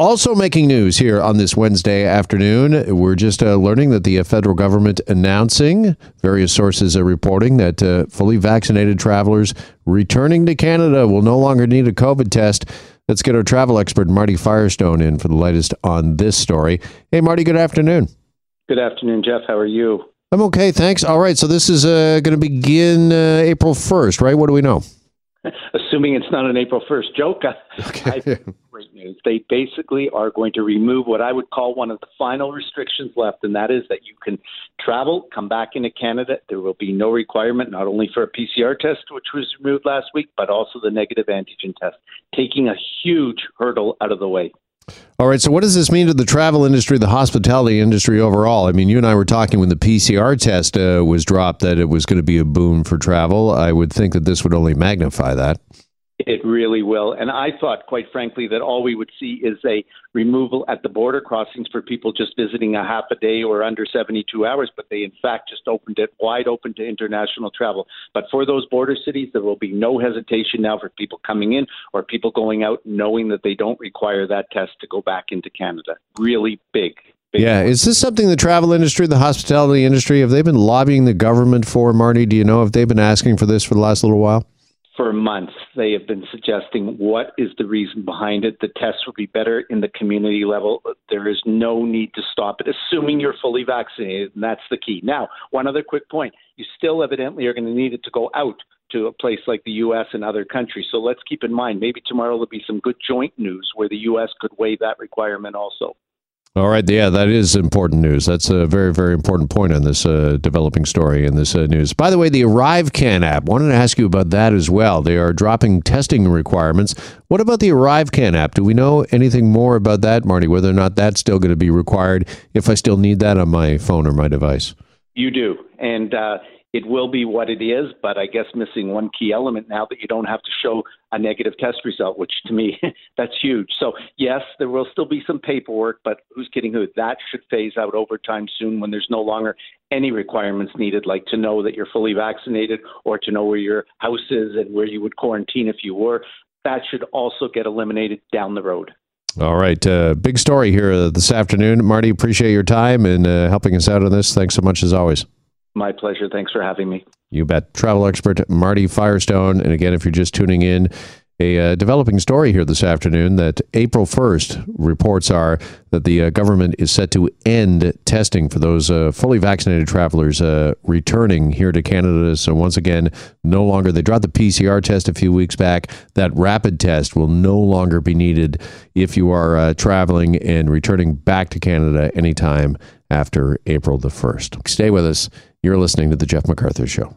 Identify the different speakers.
Speaker 1: Also, making news here on this Wednesday afternoon, we're just uh, learning that the uh, federal government announcing, various sources are reporting that uh, fully vaccinated travelers returning to Canada will no longer need a COVID test. Let's get our travel expert, Marty Firestone, in for the latest on this story. Hey, Marty, good afternoon.
Speaker 2: Good afternoon, Jeff. How are you?
Speaker 1: I'm okay, thanks. All right, so this is uh, going to begin uh, April 1st, right? What do we know?
Speaker 2: Assuming it's not an April 1st joke, okay. I, news. They basically are going to remove what I would call one of the final restrictions left, and that is that you can travel, come back into Canada. There will be no requirement, not only for a PCR test, which was removed last week, but also the negative antigen test, taking a huge hurdle out of the way.
Speaker 1: All right. So, what does this mean to the travel industry, the hospitality industry overall? I mean, you and I were talking when the PCR test uh, was dropped that it was going to be a boon for travel. I would think that this would only magnify that.
Speaker 2: It really will. And I thought, quite frankly, that all we would see is a removal at the border crossings for people just visiting a half a day or under 72 hours, but they in fact just opened it wide open to international travel. But for those border cities, there will be no hesitation now for people coming in or people going out knowing that they don't require that test to go back into Canada. Really big. Big
Speaker 1: yeah, is this something the travel industry, the hospitality industry, have they been lobbying the government for, Marty? Do you know if they've been asking for this for the last little while?
Speaker 2: For months, they have been suggesting what is the reason behind it. The tests will be better in the community level. There is no need to stop it, assuming you're fully vaccinated, and that's the key. Now, one other quick point: you still evidently are going to need it to go out to a place like the U.S. and other countries. So let's keep in mind, maybe tomorrow there'll be some good joint news where the U.S. could waive that requirement also.
Speaker 1: All right, yeah, that is important news. That's a very, very important point on this uh, developing story in this uh, news. By the way, the ArriveCan app. Wanted to ask you about that as well. They are dropping testing requirements. What about the ArriveCan app? Do we know anything more about that, Marty? Whether or not that's still going to be required if I still need that on my phone or my device?
Speaker 2: You do, and uh, it will be what it is, but I guess missing one key element now that you don't have to show a negative test result, which to me, that's huge. So, yes, there will still be some paperwork, but who's kidding who? That should phase out over time soon when there's no longer any requirements needed, like to know that you're fully vaccinated or to know where your house is and where you would quarantine if you were. That should also get eliminated down the road.
Speaker 1: All right. Uh, big story here uh, this afternoon. Marty, appreciate your time and uh, helping us out on this. Thanks so much as always.
Speaker 2: My pleasure. Thanks for having me.
Speaker 1: You bet. Travel expert Marty Firestone. And again, if you're just tuning in, a uh, developing story here this afternoon that April 1st reports are that the uh, government is set to end testing for those uh, fully vaccinated travelers uh, returning here to Canada. So, once again, no longer, they dropped the PCR test a few weeks back. That rapid test will no longer be needed if you are uh, traveling and returning back to Canada anytime after April the 1st. Stay with us. You're listening to The Jeff MacArthur Show.